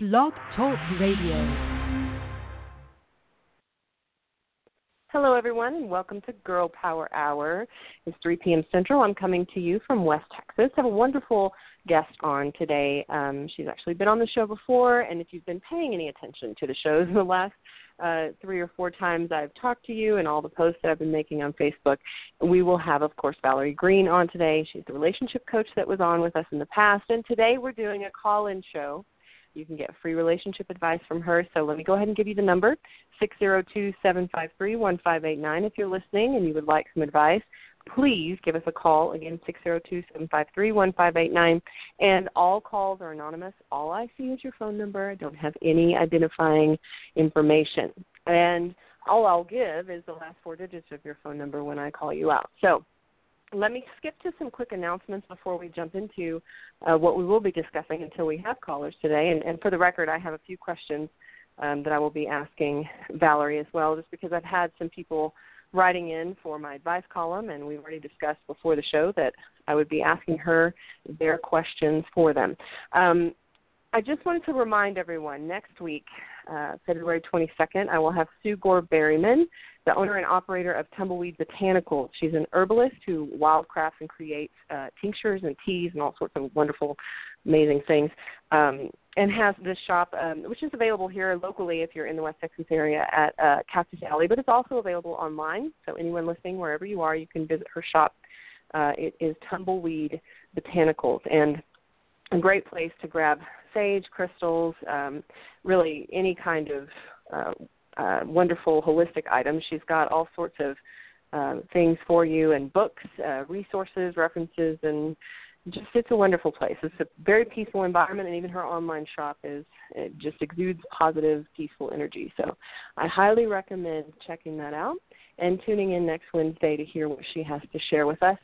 Blog Talk Radio. Hello, everyone, and welcome to Girl Power Hour. It's 3 p.m. Central. I'm coming to you from West Texas. I have a wonderful guest on today. Um, she's actually been on the show before, and if you've been paying any attention to the shows in the last uh, three or four times I've talked to you and all the posts that I've been making on Facebook. We will have, of course, Valerie Greene on today. She's the relationship coach that was on with us in the past, and today we're doing a call-in show you can get free relationship advice from her. So let me go ahead and give you the number six zero two seven five three one five eight nine. If you're listening and you would like some advice, please give us a call. Again, six zero two seven five three one five eight nine. And all calls are anonymous. All I see is your phone number. I don't have any identifying information. And all I'll give is the last four digits of your phone number when I call you out. So let me skip to some quick announcements before we jump into uh, what we will be discussing until we have callers today. And, and for the record, I have a few questions um, that I will be asking Valerie as well, just because I've had some people writing in for my advice column, and we've already discussed before the show that I would be asking her their questions for them. Um, I just wanted to remind everyone next week, uh, February 22nd, I will have Sue Gore Berryman the owner and operator of Tumbleweed Botanicals. She's an herbalist who wildcrafts and creates uh, tinctures and teas and all sorts of wonderful, amazing things. Um, and has this shop, um, which is available here locally if you're in the West Texas area at uh, Cactus Alley, but it's also available online. So anyone listening, wherever you are, you can visit her shop. Uh, it is Tumbleweed Botanicals, and a great place to grab sage crystals, um, really any kind of uh, uh, wonderful holistic items. She's got all sorts of uh, things for you and books, uh, resources, references, and just it's a wonderful place. It's a very peaceful environment, and even her online shop is it just exudes positive, peaceful energy. So I highly recommend checking that out and tuning in next Wednesday to hear what she has to share with us.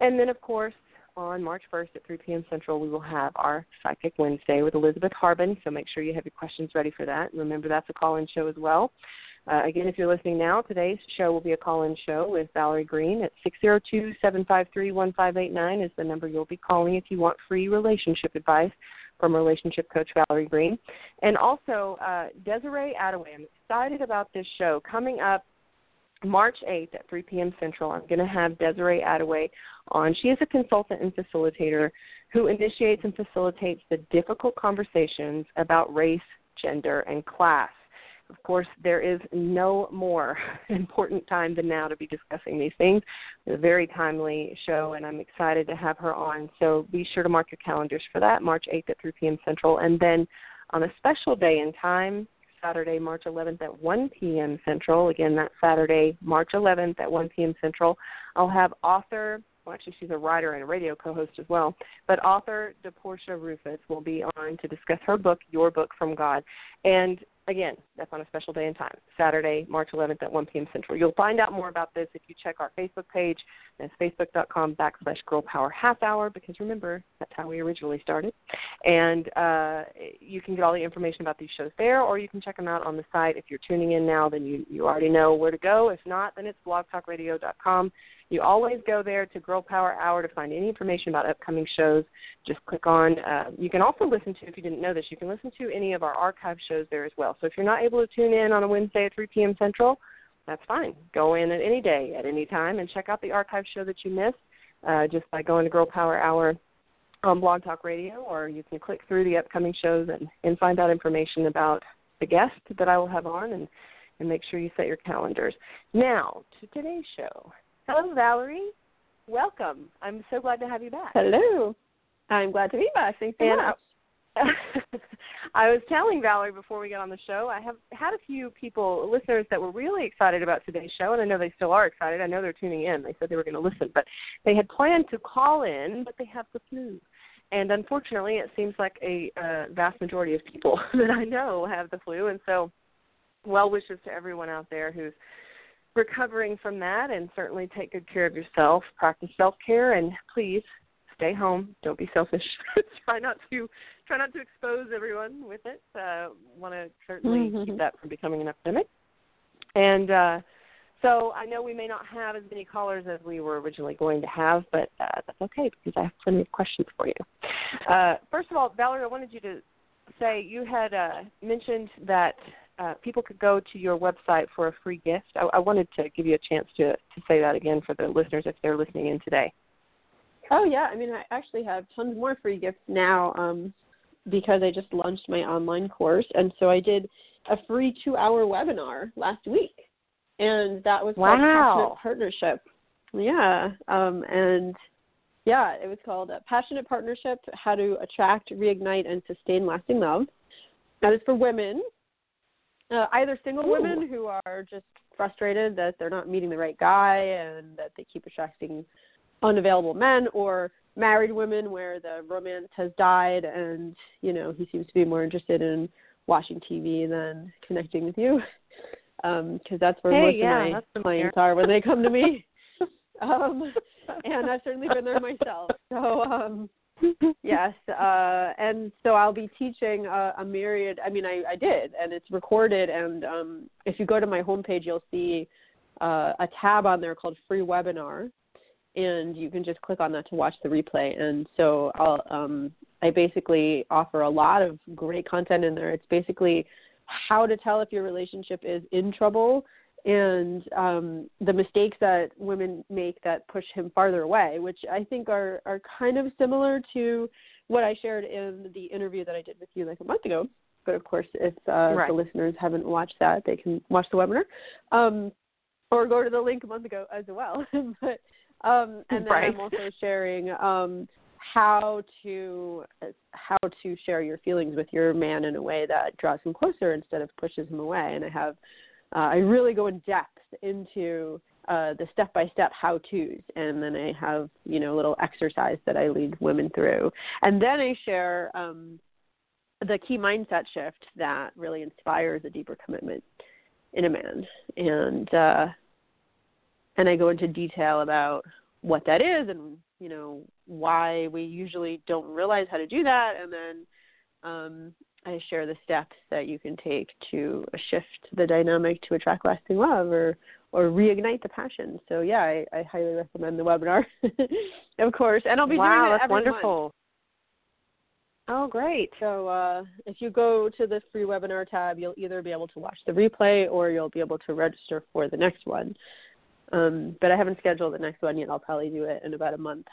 And then, of course, on March 1st at 3 p.m. Central, we will have our Psychic Wednesday with Elizabeth Harbin. So make sure you have your questions ready for that. And Remember, that's a call in show as well. Uh, again, if you're listening now, today's show will be a call in show with Valerie Greene at 602 753 1589 is the number you'll be calling if you want free relationship advice from relationship coach Valerie Greene. And also, uh, Desiree Attaway. I'm excited about this show. Coming up March 8th at 3 p.m. Central, I'm going to have Desiree Attaway on. She is a consultant and facilitator who initiates and facilitates the difficult conversations about race, gender, and class. Of course, there is no more important time than now to be discussing these things. It's a very timely show, and I'm excited to have her on. So be sure to mark your calendars for that, March 8th at 3 p.m. Central. And then on a special day and time, Saturday, March 11th at 1 p.m. Central. Again, that Saturday, March 11th at 1 p.m. Central. I'll have author, well, actually, she's a writer and a radio co host as well, but author DePortia Rufus will be on to discuss her book, Your Book from God. And Again, that's on a special day and time, Saturday, March 11th at 1 p.m. Central. You'll find out more about this if you check our Facebook page. It's facebook.com backslash Girl Power Half Hour because remember, that's how we originally started. And uh, you can get all the information about these shows there or you can check them out on the site. If you're tuning in now, then you, you already know where to go. If not, then it's blogtalkradio.com you always go there to Girl Power Hour to find any information about upcoming shows. Just click on. Uh, you can also listen to, if you didn't know this, you can listen to any of our archive shows there as well. So if you're not able to tune in on a Wednesday at 3 p.m. Central, that's fine. Go in at any day, at any time, and check out the archive show that you missed uh, just by going to Girl Power Hour on Blog Talk Radio, or you can click through the upcoming shows and, and find out information about the guest that I will have on and, and make sure you set your calendars. Now, to today's show. Hello, Valerie. Welcome. I'm so glad to have you back. Hello. I'm glad to be back. Thanks so and much. I, was telling Valerie before we got on the show, I have had a few people, listeners, that were really excited about today's show, and I know they still are excited. I know they're tuning in. They said they were going to listen, but they had planned to call in, but they have the flu. And unfortunately, it seems like a uh, vast majority of people that I know have the flu, and so well wishes to everyone out there who's recovering from that and certainly take good care of yourself. Practice self care and please stay home. Don't be selfish. try not to try not to expose everyone with it. Uh, Want to certainly mm-hmm. keep that from becoming an epidemic. And uh, so I know we may not have as many callers as we were originally going to have, but uh, that's okay because I have plenty of questions for you. Uh, first of all, Valerie, I wanted you to say you had uh, mentioned that uh, people could go to your website for a free gift. I, I wanted to give you a chance to to say that again for the listeners if they're listening in today. Oh yeah, I mean I actually have tons more free gifts now um, because I just launched my online course, and so I did a free two-hour webinar last week, and that was called wow. Passionate Partnership. Yeah, um, and yeah, it was called uh, Passionate Partnership: How to Attract, Reignite, and Sustain Lasting Love. That is for women, uh, either single Ooh. women who are just frustrated that they're not meeting the right guy and that they keep attracting unavailable men, or married women where the romance has died and you know he seems to be more interested in watching TV than connecting with you. Because um, that's where hey, most yeah, of my clients are when they come to me. um, and I've certainly been there myself. So um, yes, uh, and so I'll be teaching a, a myriad. I mean, I, I did, and it's recorded. And um, if you go to my homepage, you'll see uh, a tab on there called Free Webinar, and you can just click on that to watch the replay. And so I'll, um, I basically offer a lot of great content in there. It's basically how to tell if your relationship is in trouble and um, the mistakes that women make that push him farther away, which I think are are kind of similar to what I shared in the interview that I did with you like a month ago. But of course, if uh, right. the listeners haven't watched that, they can watch the webinar, um, or go to the link a month ago as well. but um, and then right. I'm also sharing um, how to how to share your feelings with your man in a way that draws him closer instead of pushes him away. And I have uh, I really go in depth into uh, the step by step how tos, and then I have you know a little exercise that I lead women through, and then I share um, the key mindset shift that really inspires a deeper commitment in a man, and uh, and I go into detail about what that is and you know why we usually don't realize how to do that, and then um, I share the steps that you can take to shift the dynamic to attract lasting love or or reignite the passion. So yeah, I, I highly recommend the webinar, of course, and I'll be wow, doing it that's every wonderful. month. Oh, great. So uh, if you go to the free webinar tab, you'll either be able to watch the replay or you'll be able to register for the next one. Um, but I haven't scheduled the next one yet. I'll probably do it in about a month.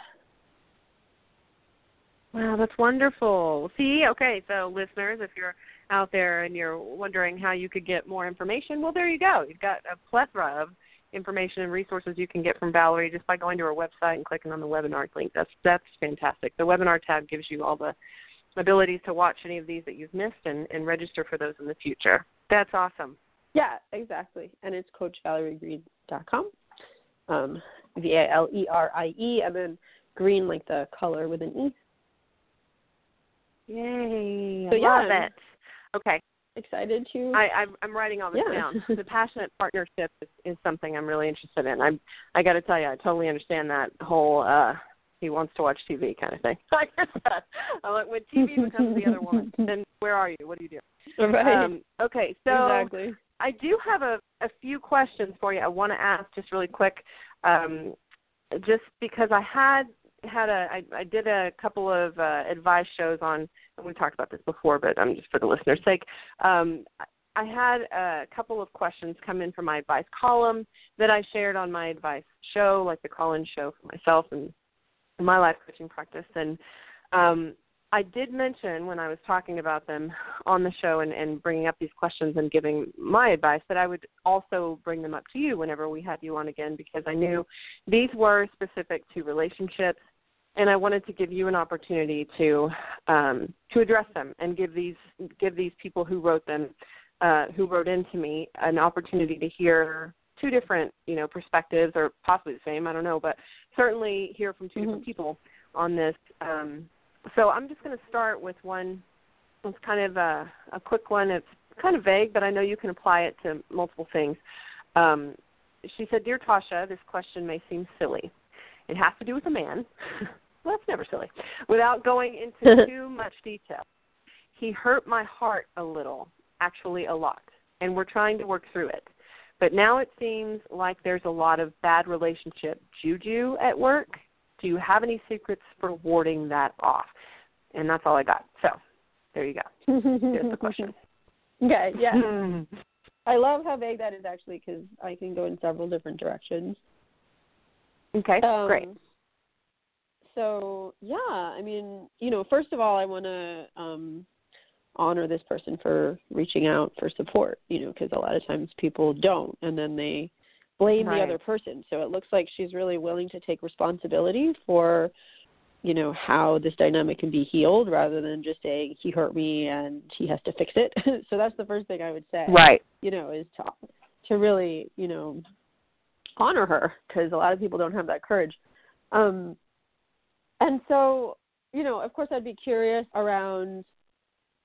Wow, that's wonderful. See, okay, so listeners, if you're out there and you're wondering how you could get more information, well, there you go. You've got a plethora of information and resources you can get from Valerie just by going to her website and clicking on the webinar link. That's that's fantastic. The webinar tab gives you all the abilities to watch any of these that you've missed and, and register for those in the future. That's awesome. Yeah, exactly. And it's coachvaleriegreene.com. Um, V A L E R I E, and then green like the color with an E. Yay! So, I yeah, love it. Okay, excited to. I, I'm, I'm writing all this Yeah. down. The passionate partnership is, is something I'm really interested in. I'm I got to tell you, I totally understand that whole uh he wants to watch TV kind of thing. I get that. I'm like, when TV becomes the other woman, then where are you? What do you do? right. Um, okay, so exactly. I do have a, a few questions for you. I want to ask just really quick, um, just because I had had a I, I did a couple of uh, advice shows on. We talked about this before, but I'm um, just for the listeners' sake, um, I had a couple of questions come in from my advice column that I shared on my advice show, like the call-in show for myself and my life coaching practice, and um, I did mention when I was talking about them on the show and, and bringing up these questions and giving my advice that I would also bring them up to you whenever we had you on again because I knew these were specific to relationships and I wanted to give you an opportunity to um, to address them and give these give these people who wrote them uh, who wrote into me an opportunity to hear two different you know perspectives or possibly the same I don't know but certainly hear from 2 Mhm. different people on this. Um, so I'm just going to start with one. It's kind of a, a quick one. It's kind of vague, but I know you can apply it to multiple things. Um, she said, "Dear Tasha, this question may seem silly. It has to do with a man. well, that's never silly. Without going into too much detail, he hurt my heart a little, actually a lot, and we're trying to work through it. But now it seems like there's a lot of bad relationship juju at work. Do you have any secrets for warding that off? And that's all I got. So There you go. Here's the question. okay, yeah. I love how vague that is actually because I can go in several different directions. Okay, Um, great. So yeah, I mean, you know, first of all, I want to um, honor this person for reaching out for support. You know, because a lot of times people don't, and then they blame Right. the other person. So it looks like she's really willing to take responsibility for, you know, how this dynamic can be healed, rather than just saying he hurt me and he has to fix it. so that's the first thing I would say Right. you know, is to to really, you know, honor her because a lot of people don't have that courage. Um, and so, you know, of course, I'd be curious around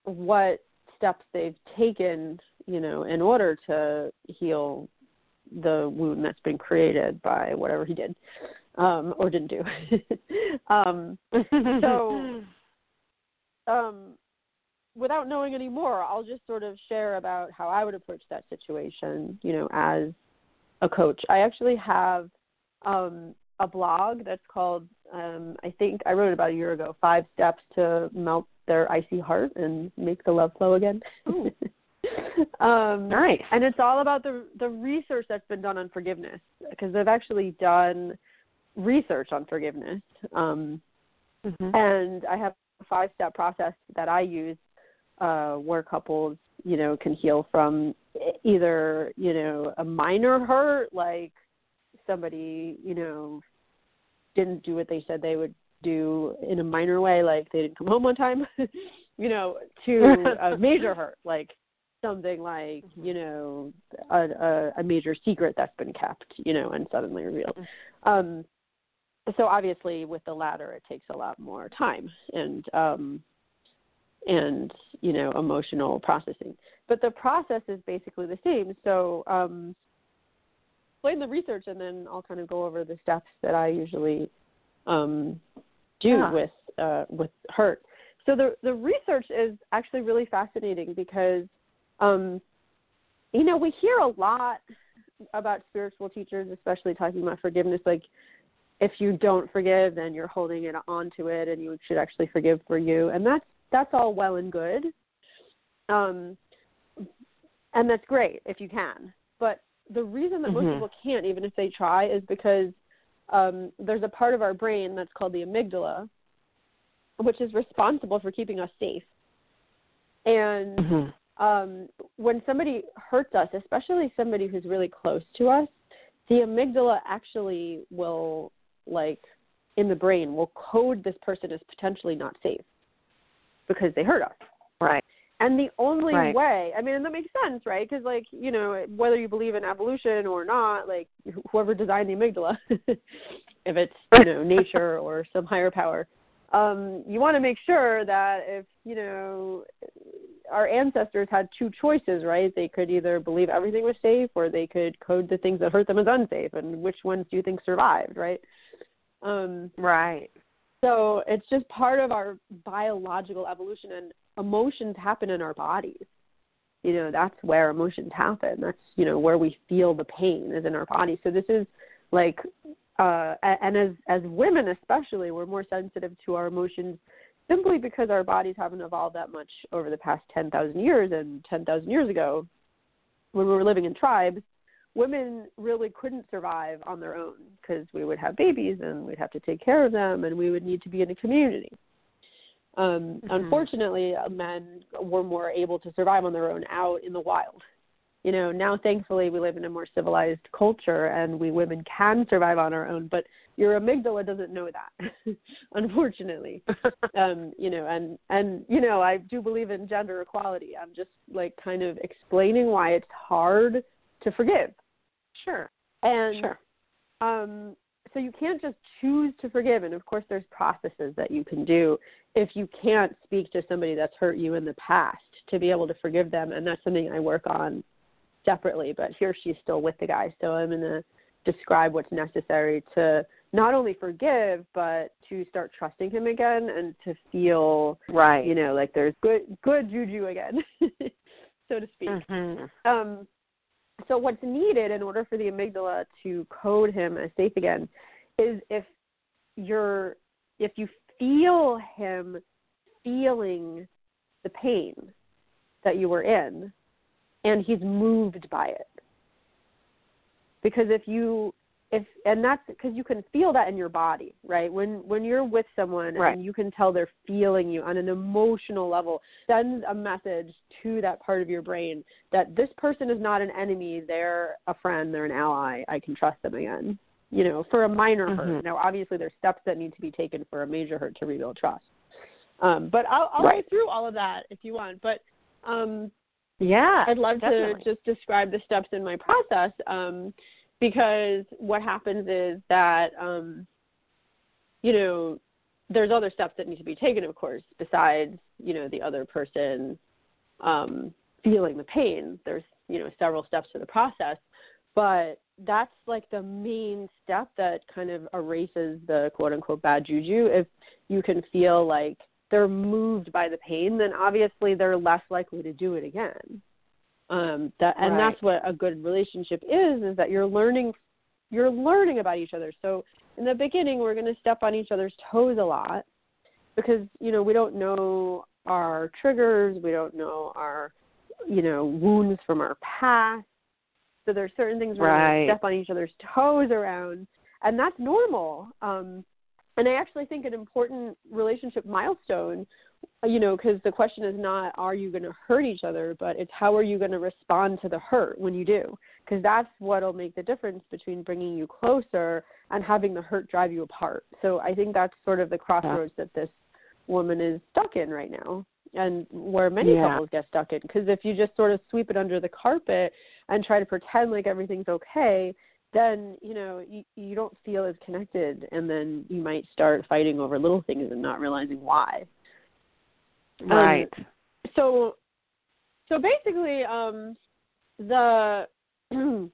what steps they've taken, you know, in order to heal the wound that's been created by whatever he did um, or didn't do. um, So- um, without knowing any more, I'll just sort of share about how I would approach that situation, you know, as a coach. I actually have um, a blog that's called, um, I think I wrote it about a year ago, Five Steps to Melt Their Icy Heart and Make the Love Flow Again. Um, nice. and it's all about the the research that's been done on forgiveness because they've actually done research on forgiveness. Um, Mhm. and I have a five step process that I use uh, where couples, you know, can heal from either, you know, a minor hurt, like somebody, you know, didn't do what they said they would do in a minor way, like they didn't come home on time, you know, to a major hurt, like something like, you know, a, a, a major secret that's been kept, you know, and suddenly revealed. Um, so obviously with the latter it takes a lot more time and um and you know emotional processing. But the process is basically the same. So um explain the research and then i'll kind of go over the steps that i usually um do Yeah. with uh with hurt so the the research is actually really fascinating because um you know we hear a lot about spiritual teachers especially talking about forgiveness like if you don't forgive, then you're holding it onto it, and you should actually forgive for you, and that's that's all well and good, um, and that's great if you can. But the reason that most Mhm. people can't, even if they try, is because um, there's a part of our brain that's called the amygdala, which is responsible for keeping us safe. And Mhm. um, when somebody hurts us, especially somebody who's really close to us, the amygdala actually will, like, in the brain, will code this person as potentially not safe because they hurt us. Right. And the only Right. way, I mean, and that makes sense, right? Because, like, you know, whether you believe in evolution or not, like, whoever designed the amygdala, if it's, you know, nature or some higher power, um, you want to make sure that if, you know, our ancestors had two choices, right? They could either believe everything was safe or they could code the things that hurt them as unsafe. And which ones do you think survived, right? Um, Right. so it's just part of our biological evolution, and emotions happen in our bodies. You know, that's where emotions happen. That's you know where we feel the pain is in our bodies. So this is like, uh, and as as women especially, we're more sensitive to our emotions simply because our bodies haven't evolved that much over the past ten thousand years. And ten thousand years ago, when we were living in tribes, women really couldn't survive on their own because we would have babies and we'd have to take care of them and we would need to be in a community. Um, Mhm. Unfortunately, men were more able to survive on their own out in the wild. You know, now thankfully we live in a more civilized culture and we women can survive on our own, but your amygdala doesn't know that, unfortunately. um, you know, and and you know, I do believe in gender equality. I'm just like kind of explaining why it's hard to forgive. Sure. And Sure. um, so you can't just choose to forgive. And of course, there's processes that you can do if you can't speak to somebody that's hurt you in the past to be able to forgive them. And that's something I work on separately. But here she's still with the guy, so I'm going to describe what's necessary to not only forgive, but to start trusting him again and to feel, Right. you know, like there's good good juju again, so to speak. Mhm. Um, so what's needed in order for the amygdala to code him as safe again is if you're if you feel him feeling the pain that you were in and he's moved by it. Because if you if and that's because you can feel that in your body right when when you're with someone right. and you can tell they're feeling you on an emotional level sends a message to that part of your brain that this person is not an enemy they're a friend they're an ally i can trust them again you know for a minor mm-hmm. hurt now obviously there's steps that need to be taken for a major hurt to rebuild trust um but i'll i'll right. go through all of that if you want but um yeah i'd love definitely. to just describe the steps in my process um because what happens is that um, you know there's other steps that need to be taken, of course, besides you know the other person um, feeling the pain. There's you know several steps to the process, but that's like the main step that kind of erases the quote unquote bad juju. If you can feel like they're moved by the pain, then obviously they're less likely to do it again um that and right. that's what a good relationship is is that you're learning you're learning about each other so in the beginning we're going to step on each other's toes a lot because you know we don't know our triggers we don't know our you know wounds from our past so there's certain things we're right. going to step on each other's toes around and that's normal um and i actually think an important relationship milestone you know, because the question is not are you going to hurt each other, but it's how are you going to respond to the hurt when you do, because that's what'll make the difference between bringing you closer and having the hurt drive you apart. So I think that's sort of the crossroads yeah. that this woman is stuck in right now, and where many yeah. couples get stuck in. Because if you just sort of sweep it under the carpet and try to pretend like everything's okay, then you know you, you don't feel as connected, and then you might start fighting over little things and not realizing why. Right. Um, so, so basically, um, the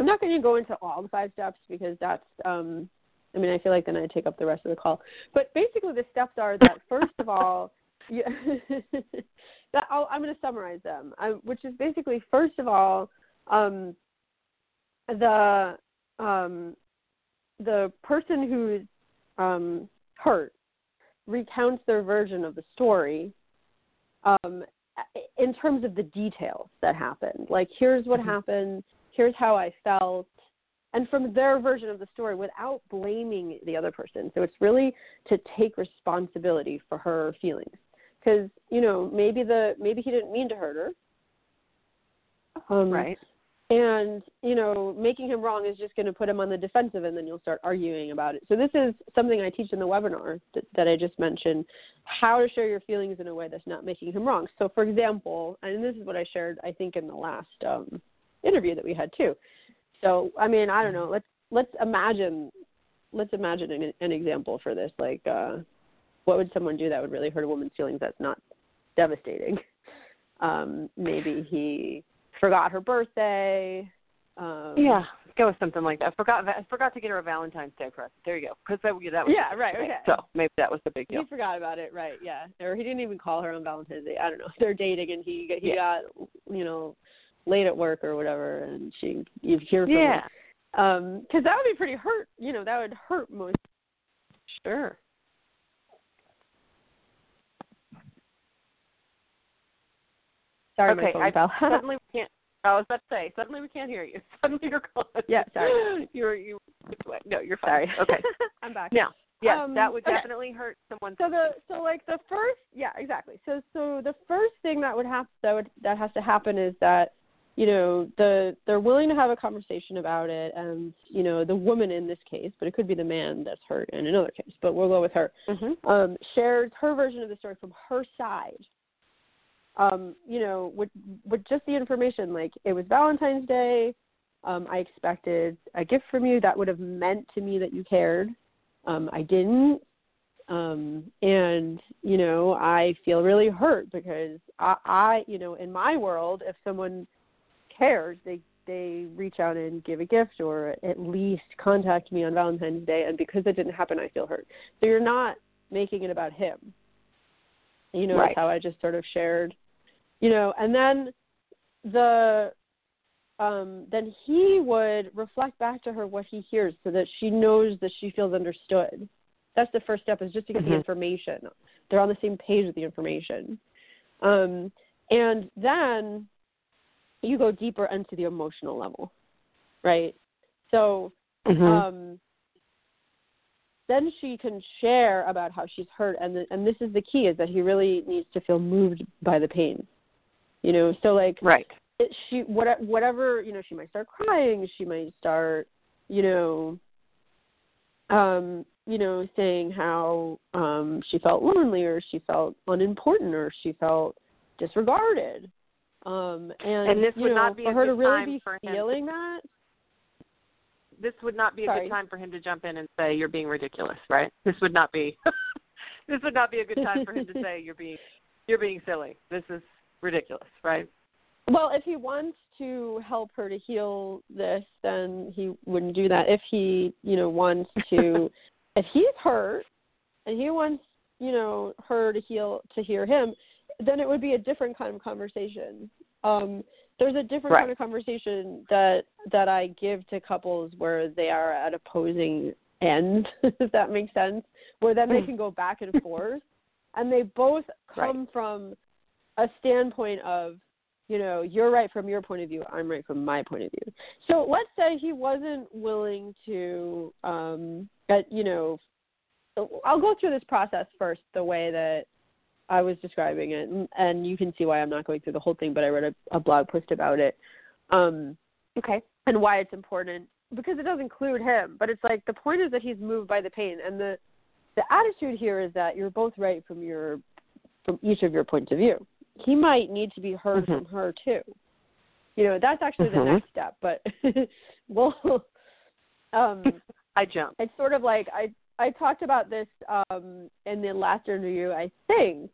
I'm not going to go into all the five steps because that's um, I mean I feel like then I take up the rest of the call. But basically, the steps are that first of all, you, that i am going to summarize them, I, which is basically first of all, um, the um, the person who's um, hurt recounts their version of the story um, in terms of the details that happened. Like, here's what mm-hmm. happened, here's how I felt, and from their version of the story without blaming the other person. So it's really to take responsibility for her feelings. Because you know maybe the maybe he didn't mean to hurt her, um, right? And you know making him wrong is just going to put him on the defensive and then you'll start arguing about it. So this is something i teach in the webinar that, that i just mentioned how to share your feelings in a way that's not making him wrong. So for example and this is what i shared i think in the last um, interview that we had too. So i mean i don't know. Let's let's imagine let's imagine an, an example for this. Like uh what would someone do that would really hurt a woman's feelings that's not devastating? Um maybe he forgot her birthday. Um, yeah, go with something like that. I forgot I forgot to get her a Valentine's Day present. There you go. Because that, that was yeah, right. Okay. So maybe that was the big deal. He forgot about it, right? Yeah, or he didn't even call her on Valentine's Day. I don't know. They're dating, and he he yeah. got you know late at work or whatever, and she you hear from yeah. Um, because that would be pretty hurt. You know, that would hurt most. Sure. Sorry, okay, my phone I, suddenly we can't. I was about to say, suddenly we can't hear you. Suddenly you're calling. Yeah, sorry. You're you. No, you're fine. Sorry. Okay, I'm back. Now, Yeah, um, that would okay. definitely hurt someone. So the so like the first yeah exactly so so the first thing that would have that would that has to happen is that you know the they're willing to have a conversation about it and you know the woman in this case but it could be the man that's hurt in another case but we'll go with her mm-hmm. um shares her version of the story from her side um, you know, with with just the information, like it was Valentine's Day, um, I expected a gift from you that would have meant to me that you cared. Um, I didn't. Um, and, you know, I feel really hurt because I, I, you know, in my world, if someone cares, they they reach out and give a gift or at least contact me on Valentine's Day and because it didn't happen I feel hurt. So you're not making it about him. You know, right. that's how I just sort of shared you know and then the um then he would reflect back to her what he hears so that she knows that she feels understood that's the first step is just to get mm-hmm. the information they're on the same page with the information Um, and then you go deeper into the emotional level, right? So Mm-hmm. um, then she can share about how she's hurt, and the, and this is the key: is that he really needs to feel moved by the pain. You know, so like right. it, she what, whatever you know, she might start crying, she might start, you know, um, you know, saying how um she felt lonely or she felt unimportant or she felt disregarded. Um and, And this you would know, not be for a her good to really time be for him feeling that. This would not be a Sorry. good time for him to jump in and say you're being ridiculous, right? This would not be. this would not be a good time for him to say you're being you're being silly. This is ridiculous, right? Well, if he wants to help her to heal this, then he wouldn't do that. If he, you know, wants to, if he's hurt and he wants, you know, her to heal to hear him, then it would be a different kind of conversation. Um, there's a different Right. kind of conversation that that I give to couples where they are at opposing ends, if that makes sense, where then they Mm. can go back and forth, and they both come from a standpoint of you know, you're right from your point of view, I'm right from my point of view. So let's say he wasn't willing to, um, at, you know, I'll go through this process first the way that I was describing it, and, and you can see why I'm not going through the whole thing, but I wrote a, a blog post about it, um, Okay. and why it's important because it does include him. But it's like the point is that he's moved by the pain, and the the attitude here is that you're both right from your from each of your points of view he might need to be heard Mhm. from her too. You know, that's actually the Mhm. next step, but well um I jump. it's sort of like I I talked about this um in the last interview, I think.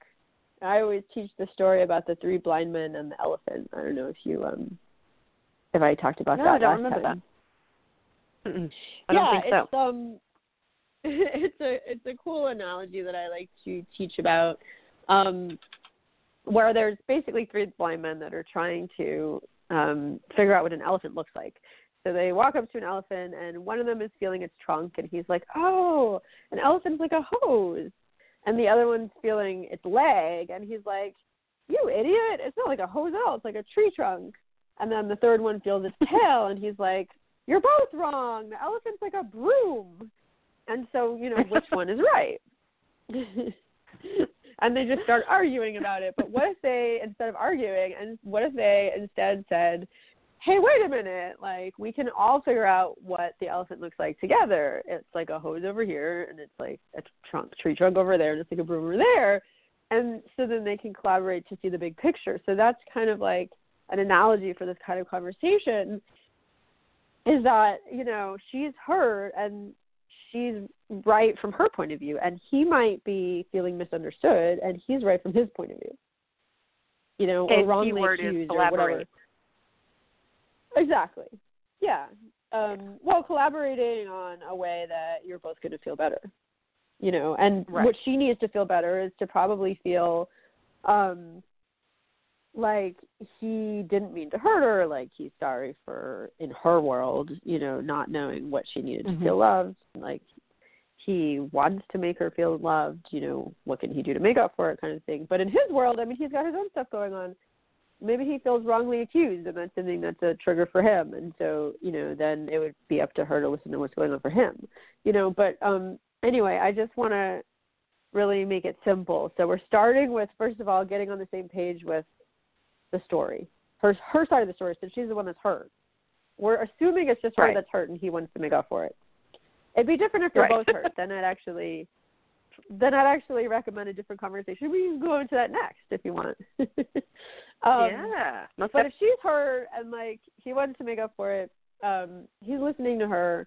I always teach the story about the three blind men and the elephant. I don't know if you um if I talked about No, that I don't remember time. Mm-mm. I yeah, don't think so. it's um it's a it's a cool analogy that I like to teach about. Um where there's basically three blind men that are trying to um figure out what an elephant looks like. So they walk up to an elephant and one of them is feeling its trunk and he's like, Oh, an elephant's like a hose and the other one's feeling its leg and he's like, You idiot, it's not like a hose at all, it's like a tree trunk and then the third one feels its tail and he's like, You're both wrong. The elephant's like a broom and so, you know, which one is right? and they just start arguing about it. But what if they instead of arguing and what if they instead said, Hey, wait a minute, like we can all figure out what the elephant looks like together. It's like a hose over here and it's like a trunk tree trunk over there and it's like a broom over there and so then they can collaborate to see the big picture. So that's kind of like an analogy for this kind of conversation is that, you know, she's hurt and she's right from her point of view and he might be feeling misunderstood and he's right from his point of view. You know or And wrongly accused or whatever. Exactly. Yeah. Um well collaborating on a way that you're both going to feel better you know and Right. what she needs to feel better is to probably feel um like he didn't mean to hurt her like he's sorry for in her world you know not knowing what she needed Mhm. to feel loved like he wants to make her feel loved you know what can he do to make up for it kind of thing. But in his world i mean he's got his own stuff going on. Maybe he feels wrongly accused and that's something that's a trigger for him and so you know then it would be up to her to listen to what's going on for him you know. But um anyway i just want to really make it simple. So we're starting with first of all getting on the same page with the story her her side of the story since she's the one that's hurt we're assuming it's just her Right. that's hurt and he wants to make up for it it'd be different if they're Right. both hurt then i'd actually then i'd actually recommend a different conversation we can go into that next if you want um, yeah. But if she's hurt and like he wants to make up for it, um, he's listening to her.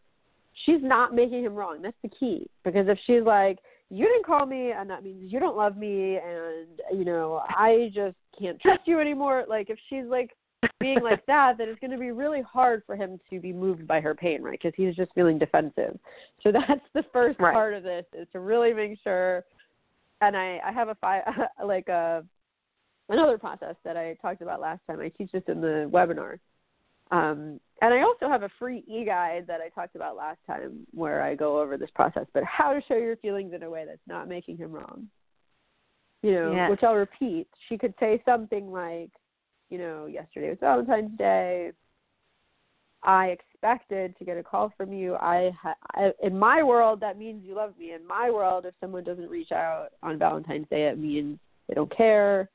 She's not making him wrong. That's the key. Because if she's like, You didn't call me and that means you don't love me and you know, I just can't trust you anymore like if she's like being like that, then it's going to be really hard for him to be moved by her pain, right? Because he's just feeling defensive. So that's the first Right. part of this is to really make sure. And I, I have a fi- like a another process that I talked about last time. I teach this in the webinar. Um, and I also have a free e guide that I talked about last time where I go over this process, but how to show your feelings in a way that's not making him wrong. You know, which I'll repeat. She could say something like, you know, yesterday was Valentine's Day. I expected to get a call from you. I, ha- I in my world that means you love me. In my world, if someone doesn't reach out on Valentine's Day, it means they don't care.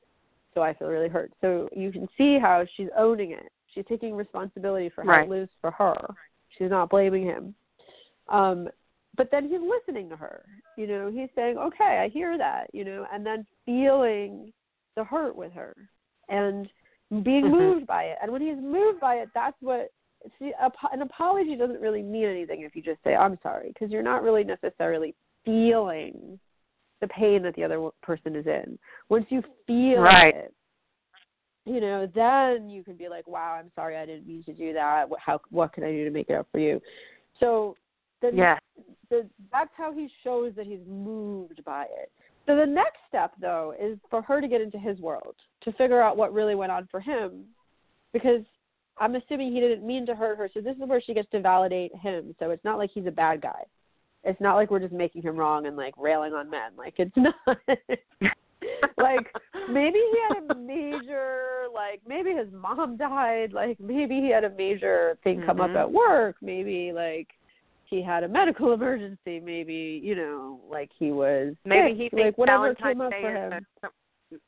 So I feel really hurt. So you can see how she's owning it. She's taking responsibility for how Right. it lives for her. She's not blaming him. Um, but then he's listening to her. You know, he's saying, "Okay, I hear that." You know, and then feeling the hurt with her and being Mhm. moved by it. And when he's moved by it, that's what see an apology doesn't really mean anything if you just say I'm sorry because you're not really necessarily feeling the pain that the other person is in. Once you feel Right. it, you know, then you can be like, "Wow, I'm sorry, I didn't mean to do that. What, how what can I do to make it up for you?" So the, Yes. the that's how he shows that he's moved by it. So the next step though is for her to get into his world, to figure out what really went on for him because I'm assuming he didn't mean to hurt her. So this is where she gets to validate him. So it's not like he's a bad guy. It's not like we're just making him wrong and like railing on men. Like it's not like maybe he had a major like maybe his mom died, like maybe he had a major thing come up Mhm. at work, maybe like he had a medical emergency, maybe, you know, like he was Maybe sick, he like thinks whatever Valentine's came up Day for is him. a,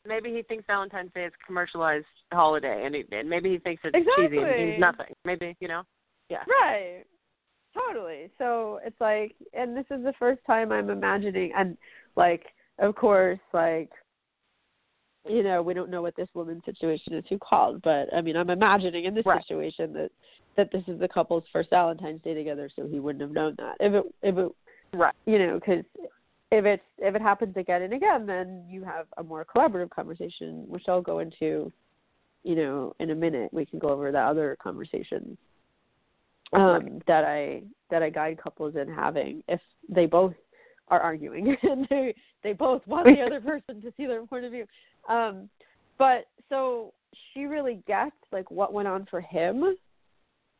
maybe he thinks Valentine's Day is a commercialized holiday, and, he, and maybe he thinks it's cheesy and Exactly. means nothing. Maybe you know, yeah. Right. Totally. So it's like, and this is the first time I'm imagining, and like, of course, like, you know, we don't know what this woman's situation is who called, but I mean, I'm imagining in this Right. situation that that this is the couple's first Valentine's Day together, so he wouldn't have known that if it if it Right. you know because if it's if it happens again and again, then you have a more collaborative conversation, which I'll go into, you know, in a minute. We can go over the other conversations um, that I that I guide couples in having if they both are arguing and they they both want the other person to see their point of view. Um, but so she really gets like what went on for him,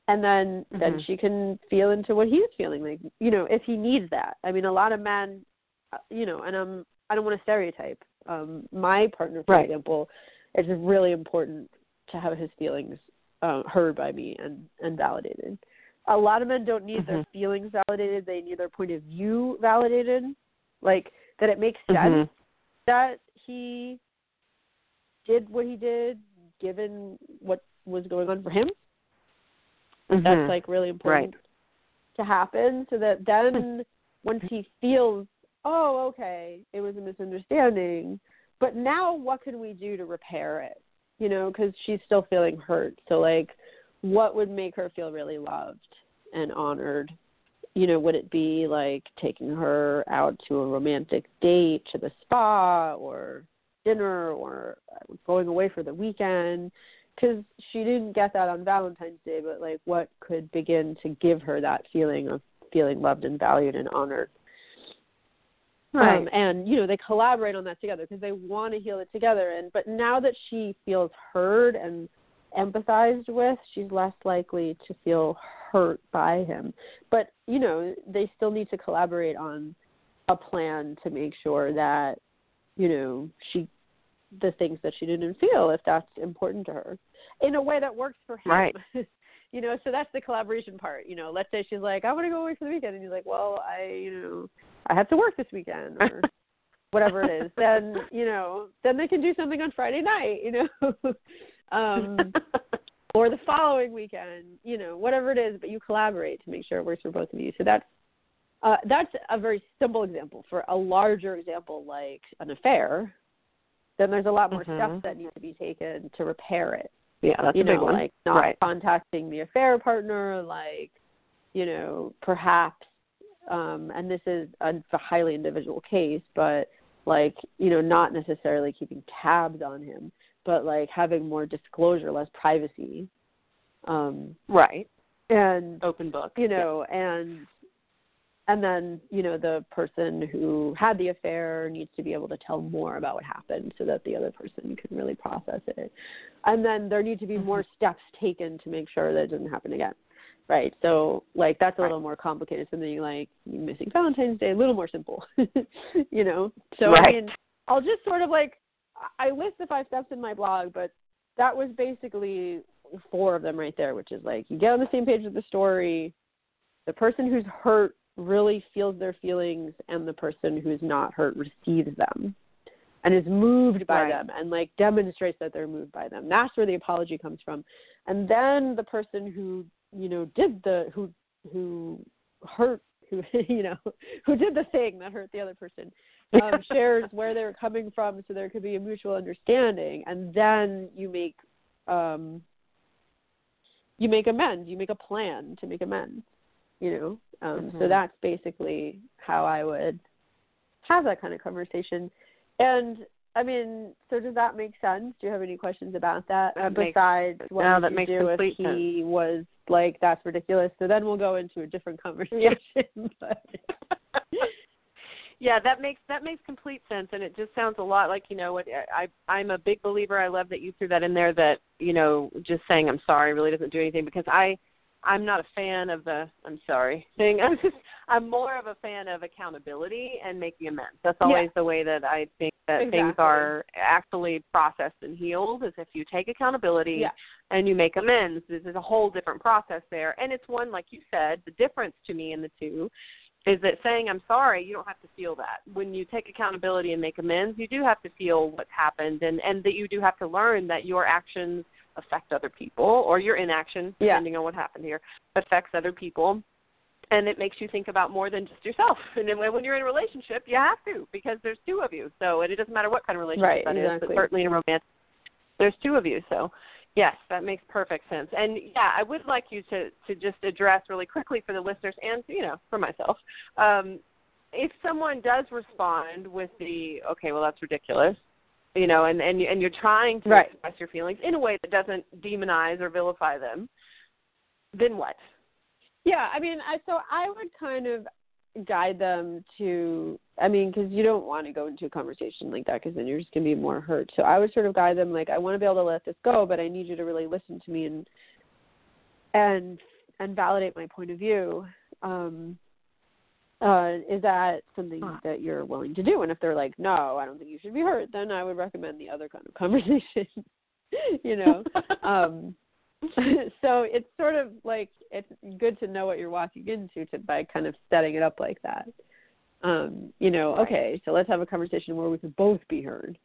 and then then Mhm. she can feel into what he's feeling like you know if he needs that. I mean, a lot of men, uh, you know, and I'm I don't want to stereotype. Um, my partner, for Right. example, it's really important to have his feelings uh, heard by me and and validated. A lot of men don't need their Mhm. feelings validated; they need their point of view validated, like that it makes sense Mhm. that he did what he did, given what was going on for him. Mhm. That's like really important to happen, so that then once he feels, oh, okay, it was a misunderstanding, but now what can we do to repair it? You know, because she's still feeling hurt. So like, what would make her feel really loved and honored? You know, would it be like taking her out to a romantic date to the spa or dinner or going away for the weekend? Because she didn't get that on Valentine's Day, but like, what could begin to give her that feeling of feeling loved and valued and honored? Right. Um, and you know they collaborate on that together because they want to heal it together. And but now that she feels heard and empathized with, she's less likely to feel hurt by him. But you know they still need to collaborate on a plan to make sure that you know she the things that she didn't feel if that's important to her in a way that works for him. Right. you know, so that's the collaboration part. You know, let's say she's like, I want to go away for the weekend, and he's like, Well, I, you know, I have to work this weekend or whatever it is. Then you know, then they can do something on Friday night. You know, um, or the following weekend. You know, whatever it is, but you collaborate to make sure it works for both of you. So that's uh, that's a very simple example. For a larger example, like an affair, then there's a lot more Mhm. steps that need to be taken to repair it yeah, that's you a big know, one. like not right. contacting the affair partner, like, you know, perhaps, um, and this is a, a highly individual case, but like, you know, not necessarily keeping tabs on him, but like having more disclosure, less privacy, um, Right. and Open book. you know, and and then you know the person who had the affair needs to be able to tell more about what happened so that the other person can really process it. And then there need to be more steps taken to make sure that it doesn't happen again right? So like that's a little more complicated. Than something like missing valentine's day a little more simple you know? So i mean I'll just sort of like I list the five steps in my blog, but that was basically four of them right there, which is like you get on the same page with the story, the person who's hurt really feels their feelings and the person who's not hurt receives them and is moved by right. them and like demonstrates that they're moved by them. That's where the apology comes from. And then the person who, you know, did the who who hurt who you know who did the thing that hurt the other person um, shares where they're coming from so there could be a mutual understanding and then you make um you make amends you make a plan to make amends you know um mm-hmm. so that's basically how i would have that kind of conversation and i mean so does that make sense do you have any questions about that, that besides makes, what no, that you makes do if he sense. was like that's ridiculous so then we'll go into a different conversation but yeah that makes that makes complete sense and it just sounds a lot like you know what i i'm a big believer i love that you threw that in there that you know just saying i'm sorry really doesn't do anything because i i'm not a fan of the i'm sorry thing i'm just i'm more of a fan of accountability and making amends that's always Yeah. the way that i think that things are actually processed and healed is if you take accountability Yeah. and you make amends this is a whole different process there and it's one like you said the difference to me in the two is that saying I'm sorry, you don't have to feel that. When you take accountability and make amends, you do have to feel what's happened and and that you do have to learn that your actions affect other people or your inaction Yeah. depending on what happened here affects other people and it makes you think about more than just yourself. And then when you're in a relationship, you have to because there's two of you. So and it doesn't matter what kind of relationship Right, that is, exactly. but certainly in a romantic there's two of you. So yes, that makes perfect sense. And yeah, I would like you to to just address really quickly for the listeners and you know for myself, um, if someone does respond with the okay, well that's ridiculous, you know, and and and you're trying to Right. express your feelings in a way that doesn't demonize or vilify them, then what? Yeah, I mean, I so I would kind of guide them to. I mean, because you don't want to go into a conversation like that, because then you're just gonna be more hurt. So I would sort of guide them like, I want to be able to let this go, but I need you to really listen to me and and and validate my point of view. Um, uh, is that something that you're willing to do? And if they're like, no, I don't think you should be hurt, then I would recommend the other kind of conversation. you know. um so it's sort of like it's good to know what you're walking into to by kind of setting it up like that. Um, you know, Right. okay, so let's have a conversation where we could both be heard.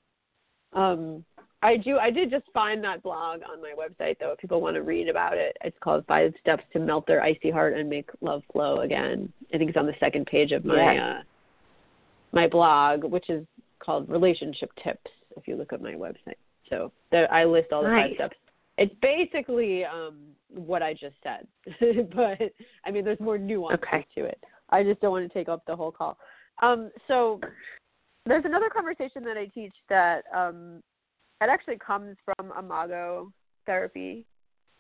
Um, I do. I did just find that blog on my website, though. If people want to read about it, it's called Five Steps to Melt Their Icy Heart and Make Love Flow Again. I think it's on the second page of my Yes. uh, my blog, which is called Relationship Tips. If you look at my website, so there I list all the five Nice. steps. It's basically um, what I just said, but I mean, there's more nuance Okay. to it. I just don't want to take up the whole call. Um, so there's another conversation that I teach that um, it actually comes from Imago therapy.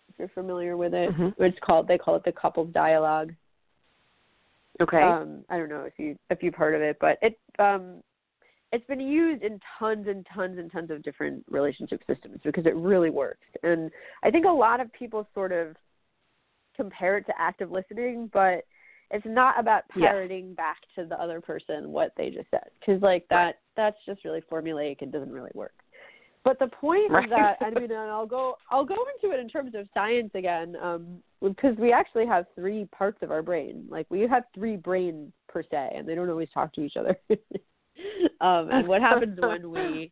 If you're familiar with it, Mhm. it's called they call it the couples dialogue. Okay. Um, I don't know if you if you've heard of it, but it um, it's been used in tons and tons and tons of different relationship systems because it really works. And I think a lot of people sort of compare it to active listening, but it's not about parroting back to the other person what they just said because like that that's just really formulaic and doesn't really work. But the point Right. of that, I mean, and I'll go, I'll go into it in terms of science again, um, because we actually have three parts of our brain. Like we have three brains per se, and they don't always talk to each other. um, and what happens when we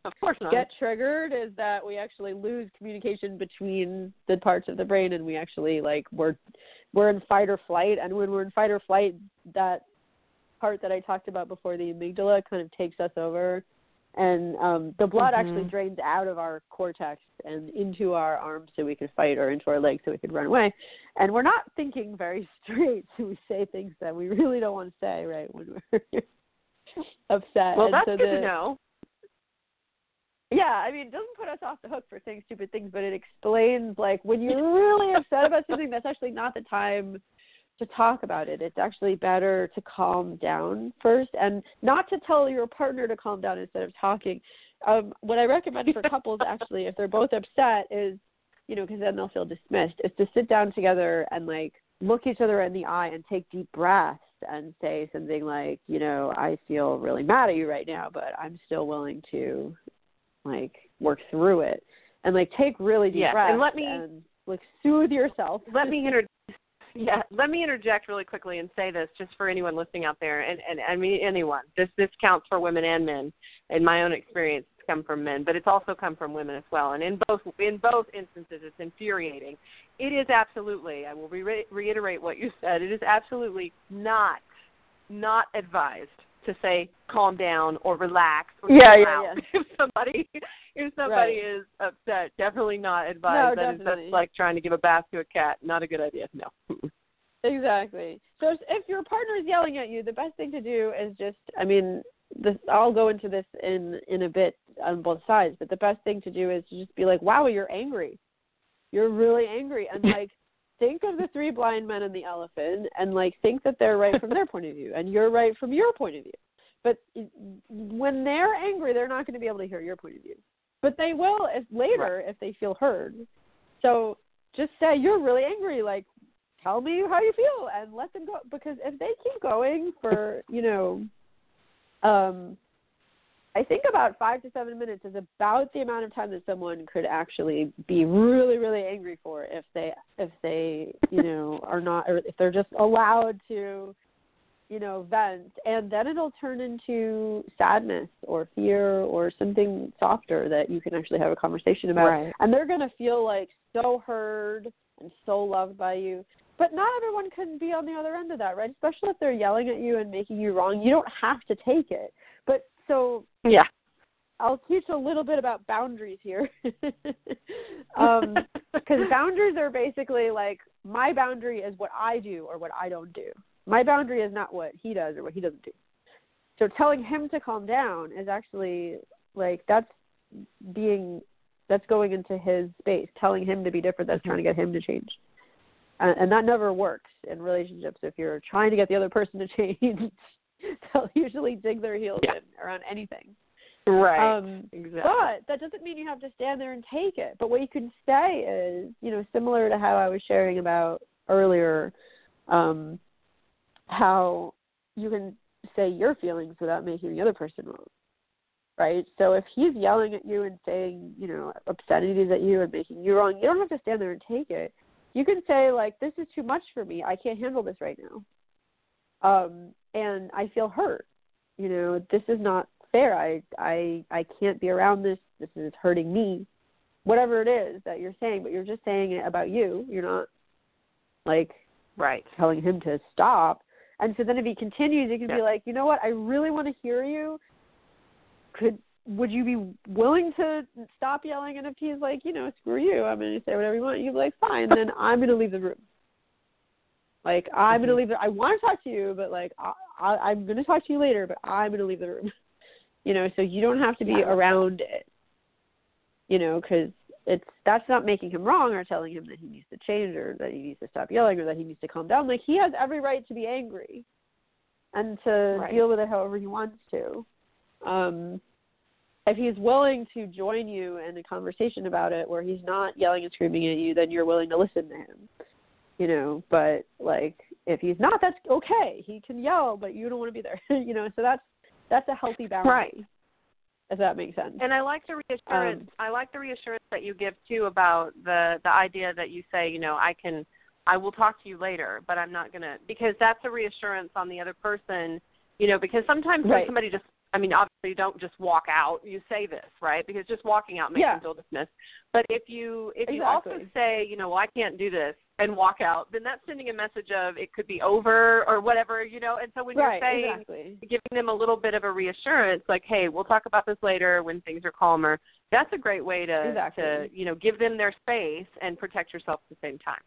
get triggered is that we actually lose communication between the parts of the brain, and we actually like we're we're in fight or flight, and when we're in fight or flight, that part that I talked about before, the amygdala, kind of takes us over, and um, the blood actually Mhm. drains out of our cortex and into our arms so we can fight, or into our legs so we can run away, and we're not thinking very straight, so we say things that we really don't want to say, right when we're upset. well, And that's so good the, to know. yeah, I mean, it doesn't put us off the hook for saying stupid things, but it explains like when you're really upset about something, that's actually not the time to talk about it. It's actually better to calm down first and not to tell your partner to calm down instead of talking. Um, what I recommend for couples actually, if they're both upset, is you know, because then they'll feel dismissed, is to sit down together and like look each other in the eye and take deep breaths and say something like, you know, I feel really mad at you right now, but I'm still willing to like work through it and like take really deep yeah. breaths and let me and like soothe yourself. Let me inter- yeah, let me interject really quickly and say this just for anyone listening out there and and I mean anyone. This this counts for women and men. In my own experience, it's come from men, but it's also come from women as well. And in both in both instances, it's infuriating. It is absolutely. I will re- reiterate what you said. It is absolutely not not advised to say calm down or relax or yeah, yeah, yeah. if somebody if somebody Right. is upset, definitely not advised. No, That is definitely. that's like trying to give a bath to a cat. Not a good idea. No. Exactly. So if, if your partner is yelling at you, the best thing to do is just I mean, this I'll go into this in in a bit on both sides, but the best thing to do is to just be like, "Wow, you're angry. You're really angry." And like think of the three blind men and the elephant and like think that they're right from their point of view and you're right from your point of view. But when they're angry, they're not going to be able to hear your point of view. But they will if later if they feel heard. So just say you're really angry like tell me how you feel and let them go because if they keep going for you know um i think about five to seven minutes is about the amount of time that someone could actually be really really angry for if they if they you know are not or if they're just allowed to you know vent. And then it'll turn into sadness or fear or something softer that you can actually have a conversation about. Right. and they're going to feel like so heard and so loved by you. But not everyone can be on the other end of that right? Especially if they're yelling at you and making you wrong you don't have to take it. But so Yeah. I'll teach a little bit about boundaries here. um, because boundaries are basically like my boundary is what I do or what I don't do. My boundary is not what he does or what he doesn't do. So telling him to calm down is actually like that's being that's going into his space. Telling him to be different, that's trying to get him to change. And, and that never works in relationships. If you're trying to get the other person to change, they'll usually dig their heels Yeah. in around anything. Right. Um, exactly. but that doesn't mean you have to stand there and take it. But what you can say is, you know, similar to how I was sharing about earlier, um, how you can say your feelings without making the other person wrong. Right? So if he's yelling at you and saying, you know, obscenities at you and making you wrong, you don't have to stand there and take it. You can say, like, this is too much for me. I can't handle this right now. Um, and I feel hurt. You know, this is not fair. I I I can't be around this. This is hurting me. Whatever it is that you're saying, but you're just saying it about you. You're not like right. telling him to stop. And so then if he continues, you can Yeah. be like, you know what? I really want to hear you. Could would you be willing to stop yelling? And if he's like, you know, screw you, I'm going to say whatever you want. You're like, fine. Then I'm going to leave the room. Like I'm going to Mhm. leave. The, I want to talk to you, but like I, I, I'm going to talk to you later. But I'm going to leave the room. You know, so you don't have to be Yeah. around it. You know, because it's that's not making him wrong or telling him that he needs to change or that he needs to stop yelling or that he needs to calm down. Like he has every right to be angry and to Right. deal with it however he wants to. Um if he's willing to join you in a conversation about it where he's not yelling and screaming at you, then you're willing to listen to him. You know, but like if he's not, that's okay. He can yell, but you don't want to be there. you know, so that's that's a healthy boundary. Right. If that makes sense. And I like the reassurance. Um, I like the reassurance that you give too about the the idea that you say, you know, I can, I will talk to you later, but I'm not gonna because that's a reassurance on the other person, you know, because sometimes when somebody just, I mean, obviously you don't just walk out. You say this, right? Because just walking out makes Yeah. them feel dismissed. But if you if you also say, you know, well, I can't do this and walk out, then that's sending a message of it could be over or whatever, you know. And so when right, you're saying exactly. giving them a little bit of a reassurance like hey we'll talk about this later when things are calmer that's a great way to Exactly. to you know give them their space and protect yourself at the same time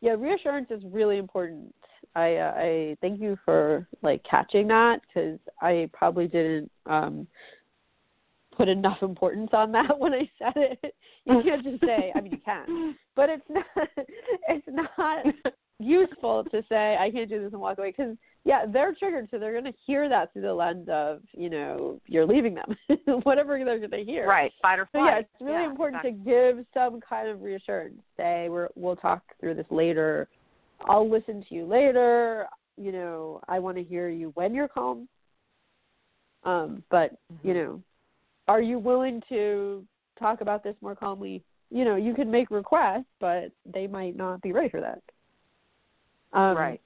yeah reassurance is really important i uh, i thank you for like catching that because i probably didn't um put enough importance on that when i said it you can't just say i mean you can but it's not it's not useful to say i can't do this and walk away because yeah they're triggered so they're going to hear that through the lens of you know you're leaving them whatever they're going to hear right fight or so flight yeah, it's really Yeah, important exactly. to give some kind of reassurance. Say we're we'll talk through this later. I'll listen to you later. you know, I want to hear you when you're calm. Um, but Mm-hmm. you know, are you willing to talk about this more calmly? You know, you can make requests, but they might not be ready for that. Um, right.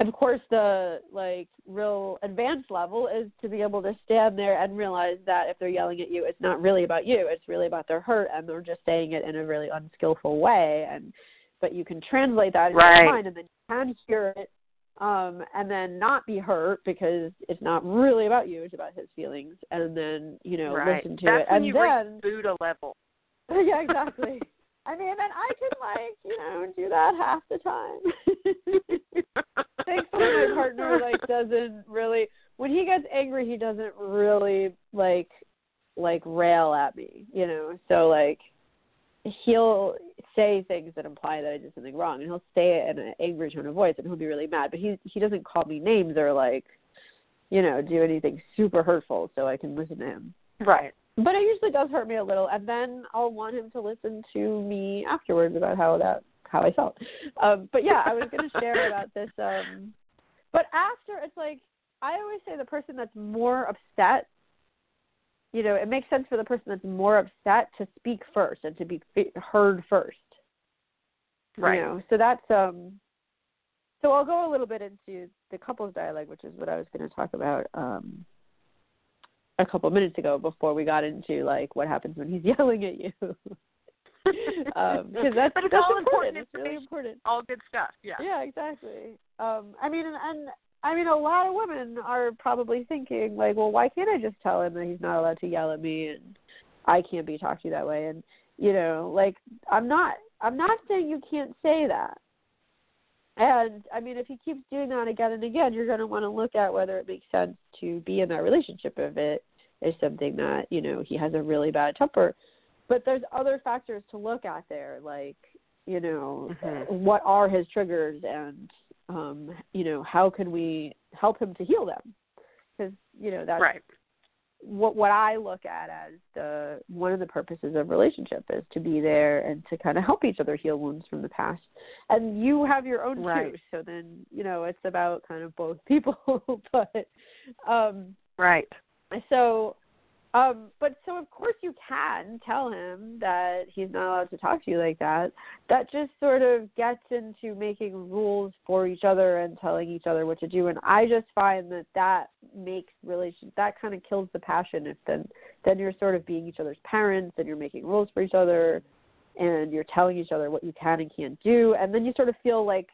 of course the like real advanced level is to be able to stand there and realize that if they're yelling at you it's not really about you it's really about their hurt and they're just saying it in a really unskillful way and but you can translate that in Right. your mind and then you can hear it um and then not be hurt because it's not really about you it's about his feelings and then you know right. listen to That's it when and you then Buddha level. yeah exactly i mean and i can like you know do that half the time thankfully my partner like doesn't really when he gets angry he doesn't really like like rail at me you know so like he'll say things that imply that I did something wrong and he'll say it in an angry tone of voice and he'll be really mad but he he doesn't call me names or like you know do anything super hurtful so I can listen to him Right. but it usually does hurt me a little and then I'll want him to listen to me afterwards about how that how I felt. Um but yeah, I was gonna share about this um but after it's like I always say the person that's more upset you know, it makes sense for the person that's more upset to speak first and to be heard first. Right. You know, so that's um so I'll go a little bit into the couples dialogue, which is what I was going to talk about um a couple minutes ago before we got into like what happens when he's yelling at you. um because that's But it's that's all important. important It's really important. All good stuff. Yeah. Yeah, exactly. Um, I mean, and, and I mean, a lot of women are probably thinking like, well, why can't I just tell him that he's not allowed to yell at me and I can't be talked to that way? And you know, like, I'm not, I'm not saying you can't say that. And I mean, if he keeps doing that again and again, you're going to want to look at whether it makes sense to be in that relationship if it is something that you know he has a really bad temper. But there's other factors to look at there, like you know Mhm. what are his triggers and um you know how can we help him to heal them because you know that's Right. what what I look at as the one of the purposes of relationship is to be there and to kind of help each other heal wounds from the past. And you have your own Right. too, so then you know it's about kind of both people. but um Right. so um but so of course you can tell him that he's not allowed to talk to you like that. That just sort of gets into making rules for each other and telling each other what to do. And i just find that that makes relation that kind of kills the passion if then then you're sort of being each other's parents and you're making rules for each other and you're telling each other what you can and can't do. And then you sort of feel like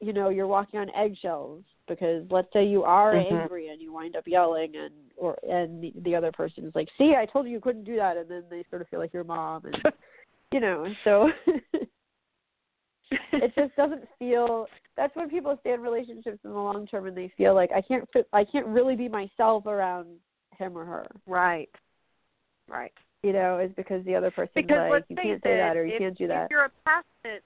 you know you're walking on eggshells because let's say you are Mhm. angry and you wind up yelling and or and the, the other person is like see i told you you couldn't do that and then they sort of feel like your mom and you know so it just doesn't feel that's when people stay in relationships in the long term and they feel like i can't i can't really be myself around him or her Right. Right. you know is because the other person's Because like you can't say it, that or you if, can't do If that you're a passionate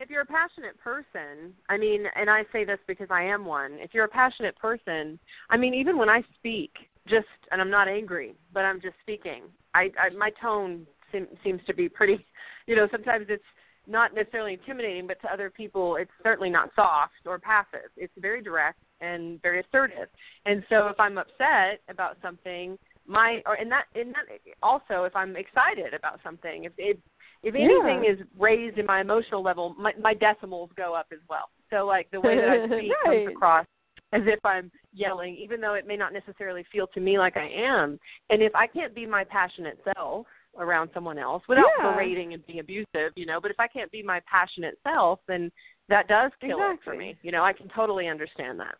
if you're a passionate person, I mean, and I say this because I am one. If you're a passionate person, I mean, even when I speak, just and I'm not angry, but I'm just speaking. I, I my tone seem, seems to be pretty, you know, sometimes it's not necessarily intimidating, but to other people, it's certainly not soft or passive. It's very direct and very assertive. And so, if I'm upset about something, my or and that and that also, if I'm excited about something, if if if anything Yeah. is raised in my emotional level, my, my decimals go up as well. So like the way that I speak Right. comes across as if I'm yelling, even though it may not necessarily feel to me like I am. And if I can't be my passionate self around someone else without Yeah. berating and being abusive, you know, but if I can't be my passionate self, then that does kill it for me. You know, I can totally understand that.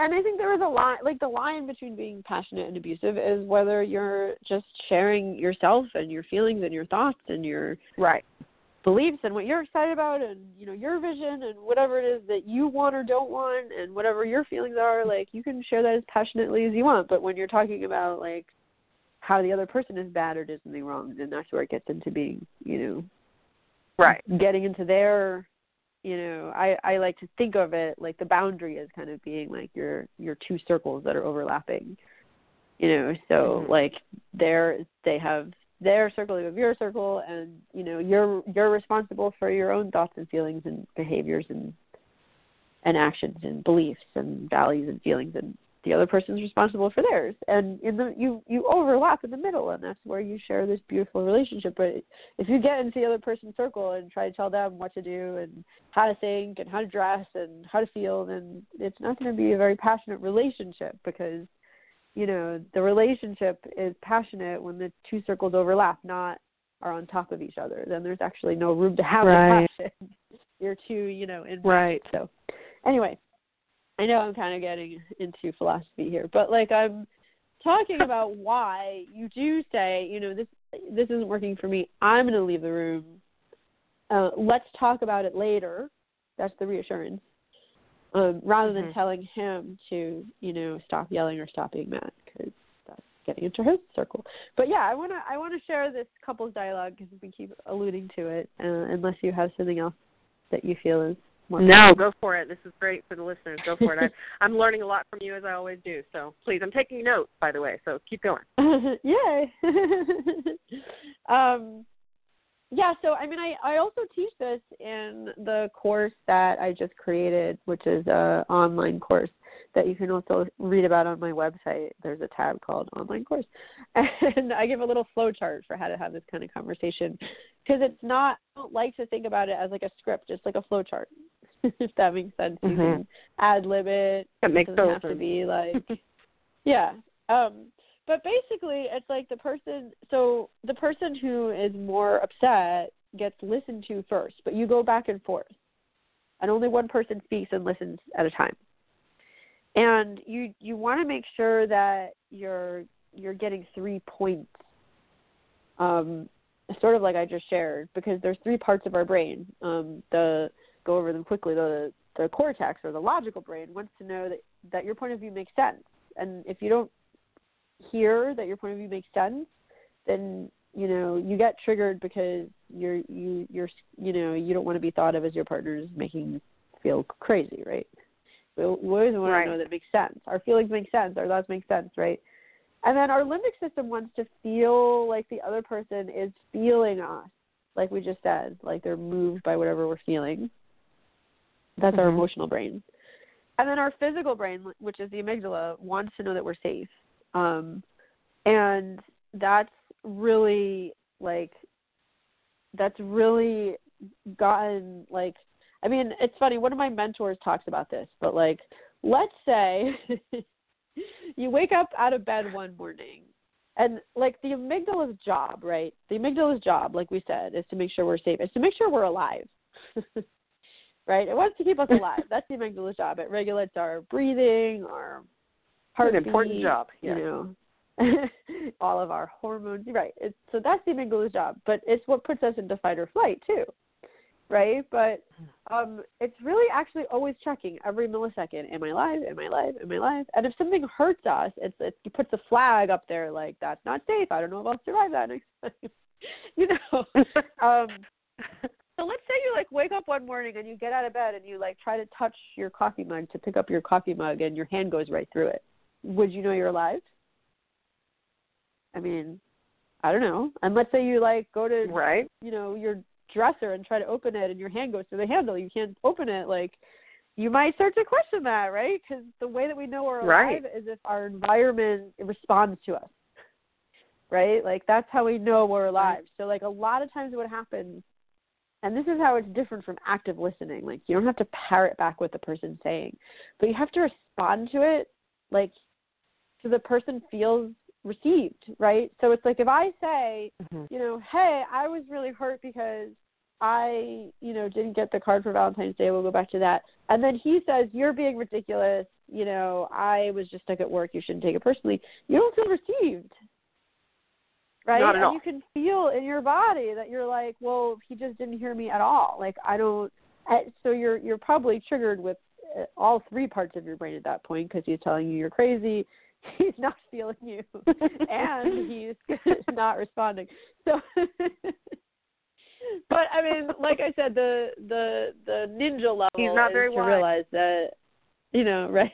And I think there is a line, like the line between being passionate and abusive is whether you're just sharing yourself and your feelings and your thoughts and your Right. beliefs and what you're excited about and you know your vision and whatever it is that you want or don't want and whatever your feelings are like you can share that as passionately as you want but when you're talking about like how the other person is bad or did something wrong then that's where it gets into being you know Right. getting into their you know i i like to think of it like the boundary as kind of being like your your two circles that are overlapping you know so Mhm. like they're they have their circle you have your circle and you know you're you're responsible for your own thoughts and feelings and behaviors and and actions and beliefs and values and feelings and the other person's responsible for theirs. And in the you you overlap in the middle and that's where you share this beautiful relationship. But if you get into the other person's circle and try to tell them what to do and how to think and how to dress and how to feel then it's not going to be a very passionate relationship because you know the relationship is passionate when the two circles overlap not are on top of each other. Then there's actually no room to have right. passion. You're too you know in right. so anyway I know I'm kind of getting into philosophy here, but like I'm talking about why you do say, you know, this this isn't working for me. I'm going to leave the room. Uh, let's talk about it later. That's the reassurance, um, rather than mm-hmm. telling him to, you know, stop yelling or stop being mad because that's getting into his circle. But yeah, I want to I want to share this couples dialogue because we keep alluding to it. Uh, unless you have something else that you feel is no, go for it. This is great for the listeners. Go for it. I, I'm learning a lot from you as I always do. So please, I'm taking notes, by the way. So keep going. Yay. um, yeah. So I mean, I I also teach this in the course that I just created, which is a online course that you can also read about on my website. There's a tab called online course, and I give a little flow chart for how to have this kind of conversation because it's not. I don't like to think about it as like a script, It's like a flow chart. if that makes sense. Mm-hmm. You can ad lib it. It makes doesn't have to be like yeah. Um but basically it's like the person so the person who is more upset gets listened to first, but you go back and forth. And only one person speaks and listens at a time. And you you want to make sure that you're you're getting three points um sort of like I just shared because there's three parts of our brain. Um the go over them quickly. The the cortex or the logical brain wants to know that that your point of view makes sense, and if you don't hear that your point of view makes sense, then you know you get triggered because you're you you're you know you don't want to be thought of as your partner is making you feel crazy, right? We, we always want right. to know that it makes sense. Our feelings make sense. Our thoughts make sense, right? And then our limbic system wants to feel like the other person is feeling us, like we just said, like they're moved by whatever we're feeling. That's mm-hmm. our emotional brain. And then our physical brain, which is the amygdala, wants to know that we're safe. Um, and that's really like that's really gotten like I mean, it's funny, one of my mentors talks about this, but like let's say you wake up out of bed one morning and like the amygdala's job, right? The amygdala's job, like we said, is to make sure we're safe. Is to make sure we're alive. right? It wants to keep us alive. That's the amygdala's job. It regulates our breathing, our heart. An important job. Yeah. You know, all of our hormones. Right. It's, so that's the amygdala's job. But it's what puts us into fight or flight too. Right. But um, it's really actually always checking every millisecond. Am I alive? Am I alive? Am I alive? And if something hurts us, it's it puts a flag up there like that's not safe. I don't know if I'll survive that next time. you know. um, so let's say you like wake up one morning and you get out of bed and you like try to touch your coffee mug to pick up your coffee mug and your hand goes right through it. Would you know you're alive? I mean, I don't know. And let's say you like go to right, you know, your dresser and try to open it and your hand goes through the handle. You can't open it. Like you might start to question that, right? Because the way that we know we're alive right. is if our environment responds to us, right? Like that's how we know we're alive. So like a lot of times what happens and this is how it's different from active listening. Like you don't have to parrot back what the person's saying but you have to respond to it like so the person feels received right? So it's like if i say mm-hmm. you know hey i was really hurt because i you know didn't get the card for valentine's day we'll go back to that. And then he says you're being ridiculous. You know i was just stuck at work. You shouldn't take it personally. You don't feel received right? Not at and all. you can feel in your body that you're like, well, he just didn't hear me at all. Like I don't. So you're you're probably triggered with uh, all three parts of your brain at that point because he's telling you you're crazy. He's not feeling you, and he's not responding. So, but I mean, like I said, the the the ninja level he's not is very to wise. realize that you know, right?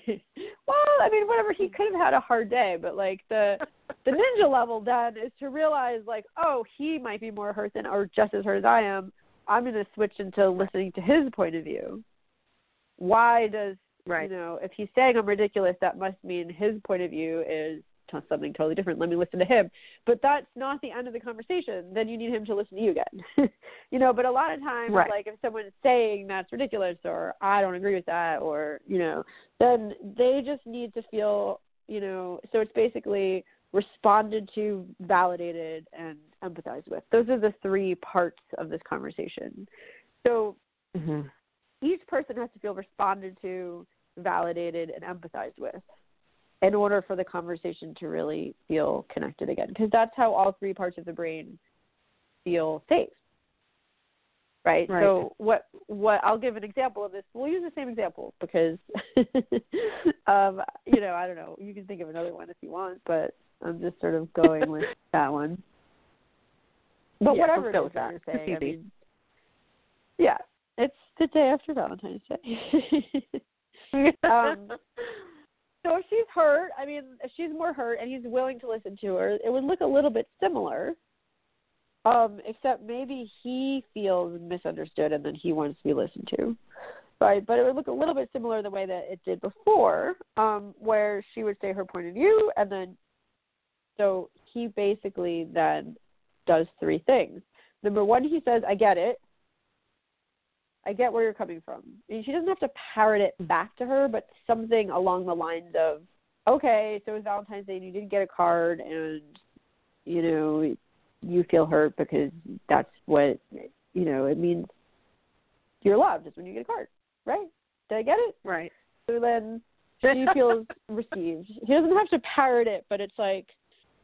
Well, I mean, whatever. He could have had a hard day, but like the the ninja level then is to realize like, oh, he might be more hurt than or just as hurt as I am. I'm going to switch into listening to his point of view. why does right. you know if he's saying I'm ridiculous, that must mean his point of view is something totally different. Let me listen to him. But that's not the end of the conversation. Then you need him to listen to you again. you know, but a lot of times right. like if someone's saying that's ridiculous or I don't agree with that or, you know, then they just need to feel, you know, so it's basically responded to, validated and empathized with. Those are the three parts of this conversation. So mm-hmm. each person has to feel responded to, validated and empathized with in order for the conversation to really feel connected again because that's how all three parts of the brain feel safe right? right? so what what i'll give an example of this we'll use the same example because um you know i don't know you can think of another one if you want but i'm just sort of going with that one but yeah, whatever it is that. you're saying I mean, yeah it's the day after valentine's day um so if she's hurt, I mean, if she's more hurt and he's willing to listen to her, it would look a little bit similar. Um, except maybe he feels misunderstood and then he wants to be listened to. Right, but it would look a little bit similar the way that it did before, um, where she would say her point of view and then so he basically then does three things. Number one, he says, I get it. I get where you're coming from. And she doesn't have to parrot it back to her, but something along the lines of, okay, so it was Valentine's Day and you didn't get a card and, you know, you feel hurt because that's what, you know, it means you're loved is when you get a card, right? Did I get it? Right. So then she feels received. He doesn't have to parrot it, but it's like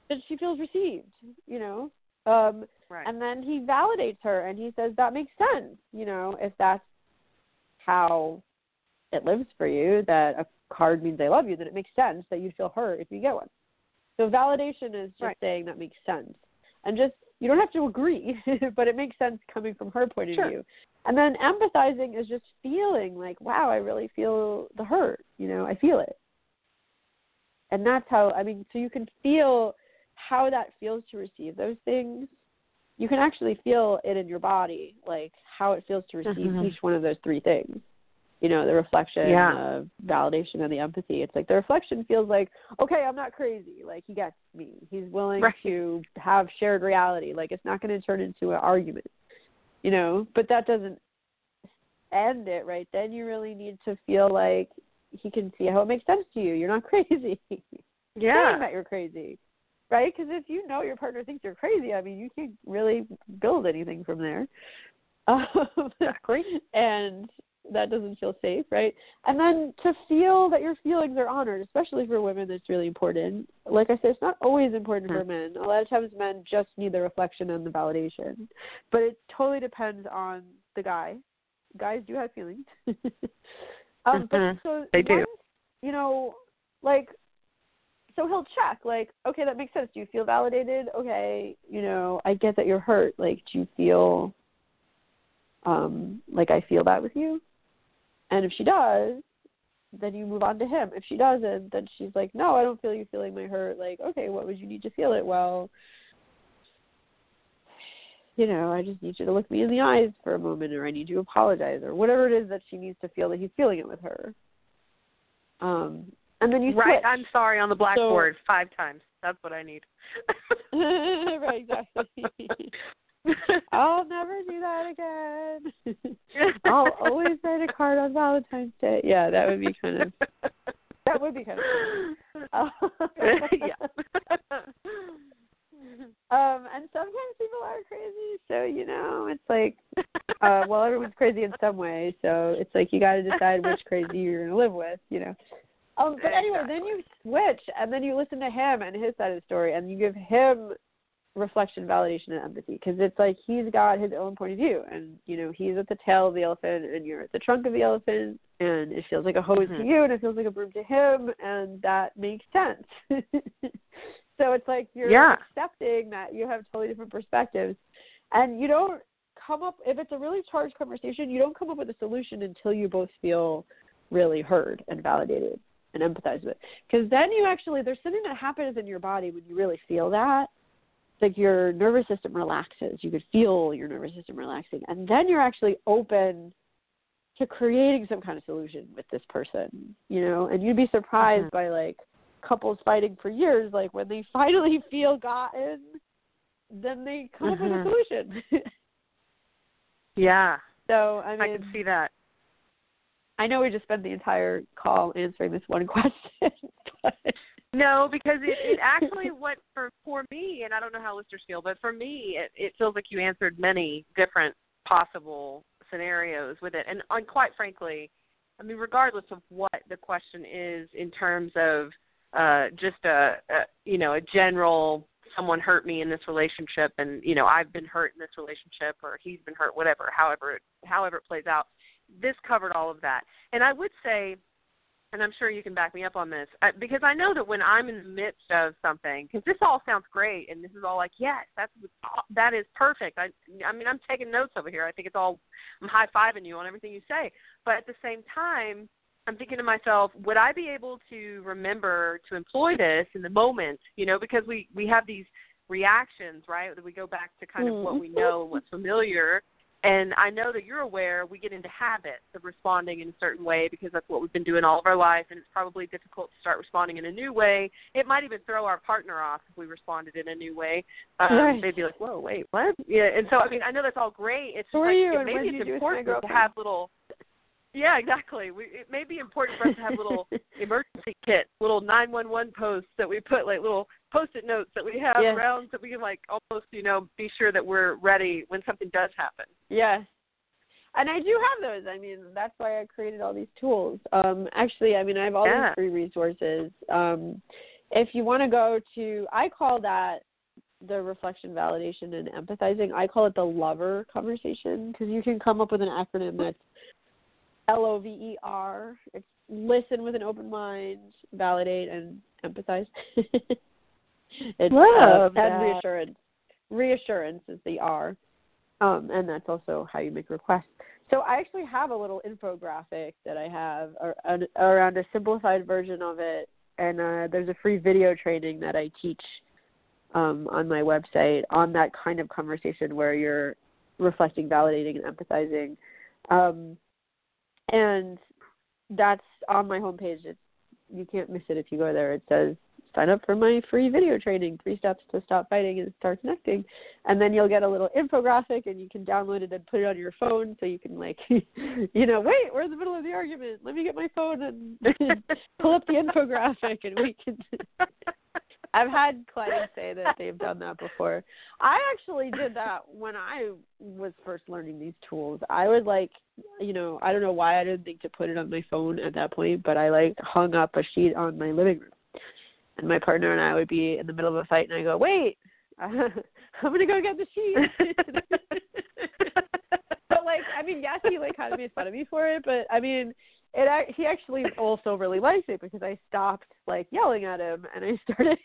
that she feels received, you know. Um Right. And then he validates her and he says that makes sense, you know, if that's how it lives for you, that a card means I love you, then it makes sense that you'd feel hurt if you get one. So validation is just right. saying that makes sense. And just you don't have to agree, but it makes sense coming from her point of sure. view. And then empathizing is just feeling like, wow, I really feel the hurt, you know, I feel it. And that's how I mean, so you can feel how that feels to receive those things you can actually feel it in your body, like how it feels to receive mm-hmm. each one of those three things. You know, the reflection, yeah. the validation, and the empathy. It's like the reflection feels like, okay, I'm not crazy. Like he gets me. He's willing right. to have shared reality. Like it's not going to turn into an argument. You know, but that doesn't end it, right? Then you really need to feel like he can see how it makes sense to you. You're not crazy. Yeah. That you're crazy right? Because if you know your partner thinks you're crazy, I mean, you can't really build anything from there. Um, exactly. and that doesn't feel safe, right? And then to feel that your feelings are honored, especially for women, that's really important. Like I said, it's not always important mm-hmm. for men. A lot of times men just need the reflection and the validation. But it totally depends on the guy. Guys do have feelings. um, mm-hmm. but so they do. Once, you know, like so he'll check like okay that makes sense. Do you feel validated? Okay you know i get that you're hurt. Like do you feel um like i feel that with you? And if she does then you move on to him. If she doesn't then she's like no i don't feel you feeling my hurt. Like okay what would you need to feel it? Well you know i just need you to look me in the eyes for a moment or i need you to apologize or whatever it is that she needs to feel that he's feeling it with her. Um and then you right. Switch. I'm sorry on the blackboard so, five times. That's what I need. right, exactly. I'll never do that again. I'll always write a card on Valentine's Day. Yeah, that would be kind of that would be kind of yeah. um, and sometimes people are crazy, so you know, it's like uh well everyone's crazy in some way, so it's like you gotta decide which crazy you're gonna live with, you know. Um, but anyway, exactly. then you switch, and then you listen to him and his side of the story, and you give him reflection, validation, and empathy because it's like he's got his own point of view, and you know he's at the tail of the elephant, and you're at the trunk of the elephant, and it feels like a hose mm-hmm. to you, and it feels like a broom to him, and that makes sense. so it's like you're yeah. accepting that you have totally different perspectives, and you don't come up if it's a really charged conversation, you don't come up with a solution until you both feel really heard and validated and empathize with. Because then you actually, there's something that happens in your body when you really feel that. Like your nervous system relaxes. You could feel your nervous system relaxing. And then you're actually open to creating some kind of solution with this person, you know, and you'd be surprised Mm-hmm. by like couples fighting for years, like when they finally feel gotten, then they come up with a Mhm. solution. Yeah, so I mean, I can see that. I know we just spent the entire call answering this one question, but No, because it, it actually what for for me, and I don't know how listeners feel, but for me, it, it feels like you answered many different possible scenarios with it, and, and quite frankly, I mean, regardless of what the question is in terms of uh, just a, a you know a general someone hurt me in this relationship, and you know I've been hurt in this relationship, or he's been hurt, whatever, however it, however it plays out. This covered all of that, and I would say and I'm sure you can back me up on this uh, because I know that when I'm in the midst of something, because this all sounds great, and this is all like, yes, that's that is perfect. I, I mean, I'm taking notes over here. I think it's all, I'm high fiving you on everything you say, but at the same time, I'm thinking to myself, would I be able to remember to employ this in the moment? You know, because we we have these reactions, right? That we go back to kind of what we know and what's familiar, and I know that you're aware we get into habits of responding in a certain way because that's what we've been doing all of our life, and it's probably difficult to start responding in a new way. It might even throw our partner off if we responded in a new way. Um, Right. They'd be like, "Whoa, wait, what?" Yeah, and so I mean, I know that's all great. It's just Who like you it, maybe it's do with my important to have little. Yeah, exactly. We, it may be important for us to have little emergency kit, little 911 posts that we put, like little post-it notes that we have Yes. around, so we can like almost, you know, be sure that we're ready when something does happen. Yes. And I do have those. I mean, that's why I created all these tools. Um, actually, I mean, I have all Yeah. these free resources. Um, if you want to go to, I call that the reflection, validation, and empathizing. I call it the lover conversation because you can come up with an acronym that's L O V E R. It's listen with an open mind, validate, and empathize. it's Love uh, and reassurance. Reassurance is the R, um, and that's also how you make requests. So I actually have a little infographic that I have ar- ar- around a simplified version of it, and uh, there's a free video training that I teach um, on my website on that kind of conversation where you're reflecting, validating, and empathizing. Um, and that's on my homepage. It's, you can't miss it if you go there. It says sign up for my free video training, three steps to stop fighting and start connecting. And then you'll get a little infographic and you can download it and put it on your phone so you can like you know, wait, we're in the middle of the argument. Let me get my phone and pull up the infographic and we can I've had clients say that they've done that before. I actually did that when I was first learning these tools. I was like, you know, I don't know why I didn't think to put it on my phone at that point, but I like hung up a sheet on my living room. And my partner and I would be in the middle of a fight and I go, "Wait, I'm going to go get the sheet." but like, I mean, yes, he like kind of made fun of me for it, but I mean, it he actually also really liked it because I stopped like yelling at him and I started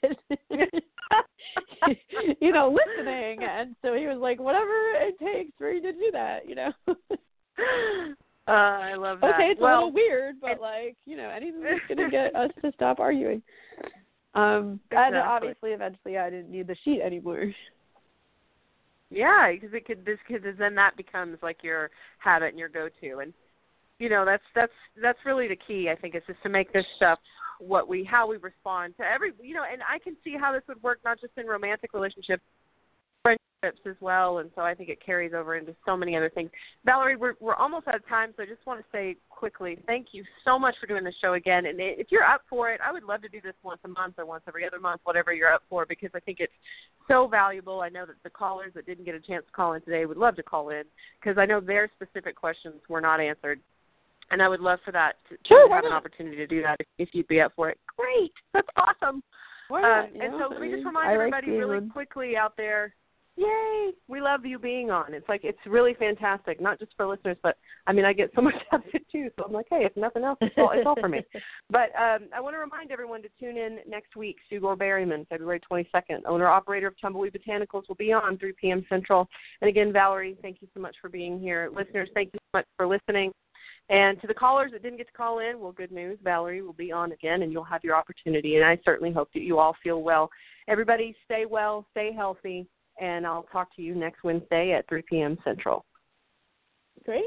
you know listening. And so he was like whatever it takes for you to do that you know? Uh, I love that. okay it's well, a little weird but like you know anything that's going to get us to stop arguing. Um and obviously eventually I didn't need the sheet anymore. Yeah, because it could this could then that becomes like your habit and your go-to, and you know that's that's that's really the key. I think is just to make this stuff what we how we respond to every you know, and I can see how this would work not just in romantic relationships, friendships as well, and so I think it carries over into so many other things. Valerie, we're we're almost out of time, so I just want to say quickly, thank you so much for doing the show again. And if you're up for it, I would love to do this once a month or once every other month, whatever you're up for, because I think it's so valuable. I know that the callers that didn't get a chance to call in today would love to call in because I know their specific questions were not answered. And I would love for that to, to Sure, have an opportunity to do that if, if you'd be up for it. Great, that's awesome. Um, and so let me just remind I everybody being really quickly out there. Yay! We love you being on. It's like it's really fantastic, not just for listeners, but I mean I get so much out of it too. So I'm like, hey, if nothing else, it's all, it's all for me. But um, I want to remind everyone to tune in next week. Sue Gore Berryman, February 22nd, owner operator of Tumbleweed Botanicals, will be on 3 p.m. Central. And again, Valerie, thank you so much for being here. Listeners, thank you so much for listening. And to the callers that didn't get to call in, well, good news. Valerie will be on again, and you'll have your opportunity. And I certainly hope that you all feel well. Everybody, stay well, stay healthy, and I'll talk to you next Wednesday at 3 p.m. Central. great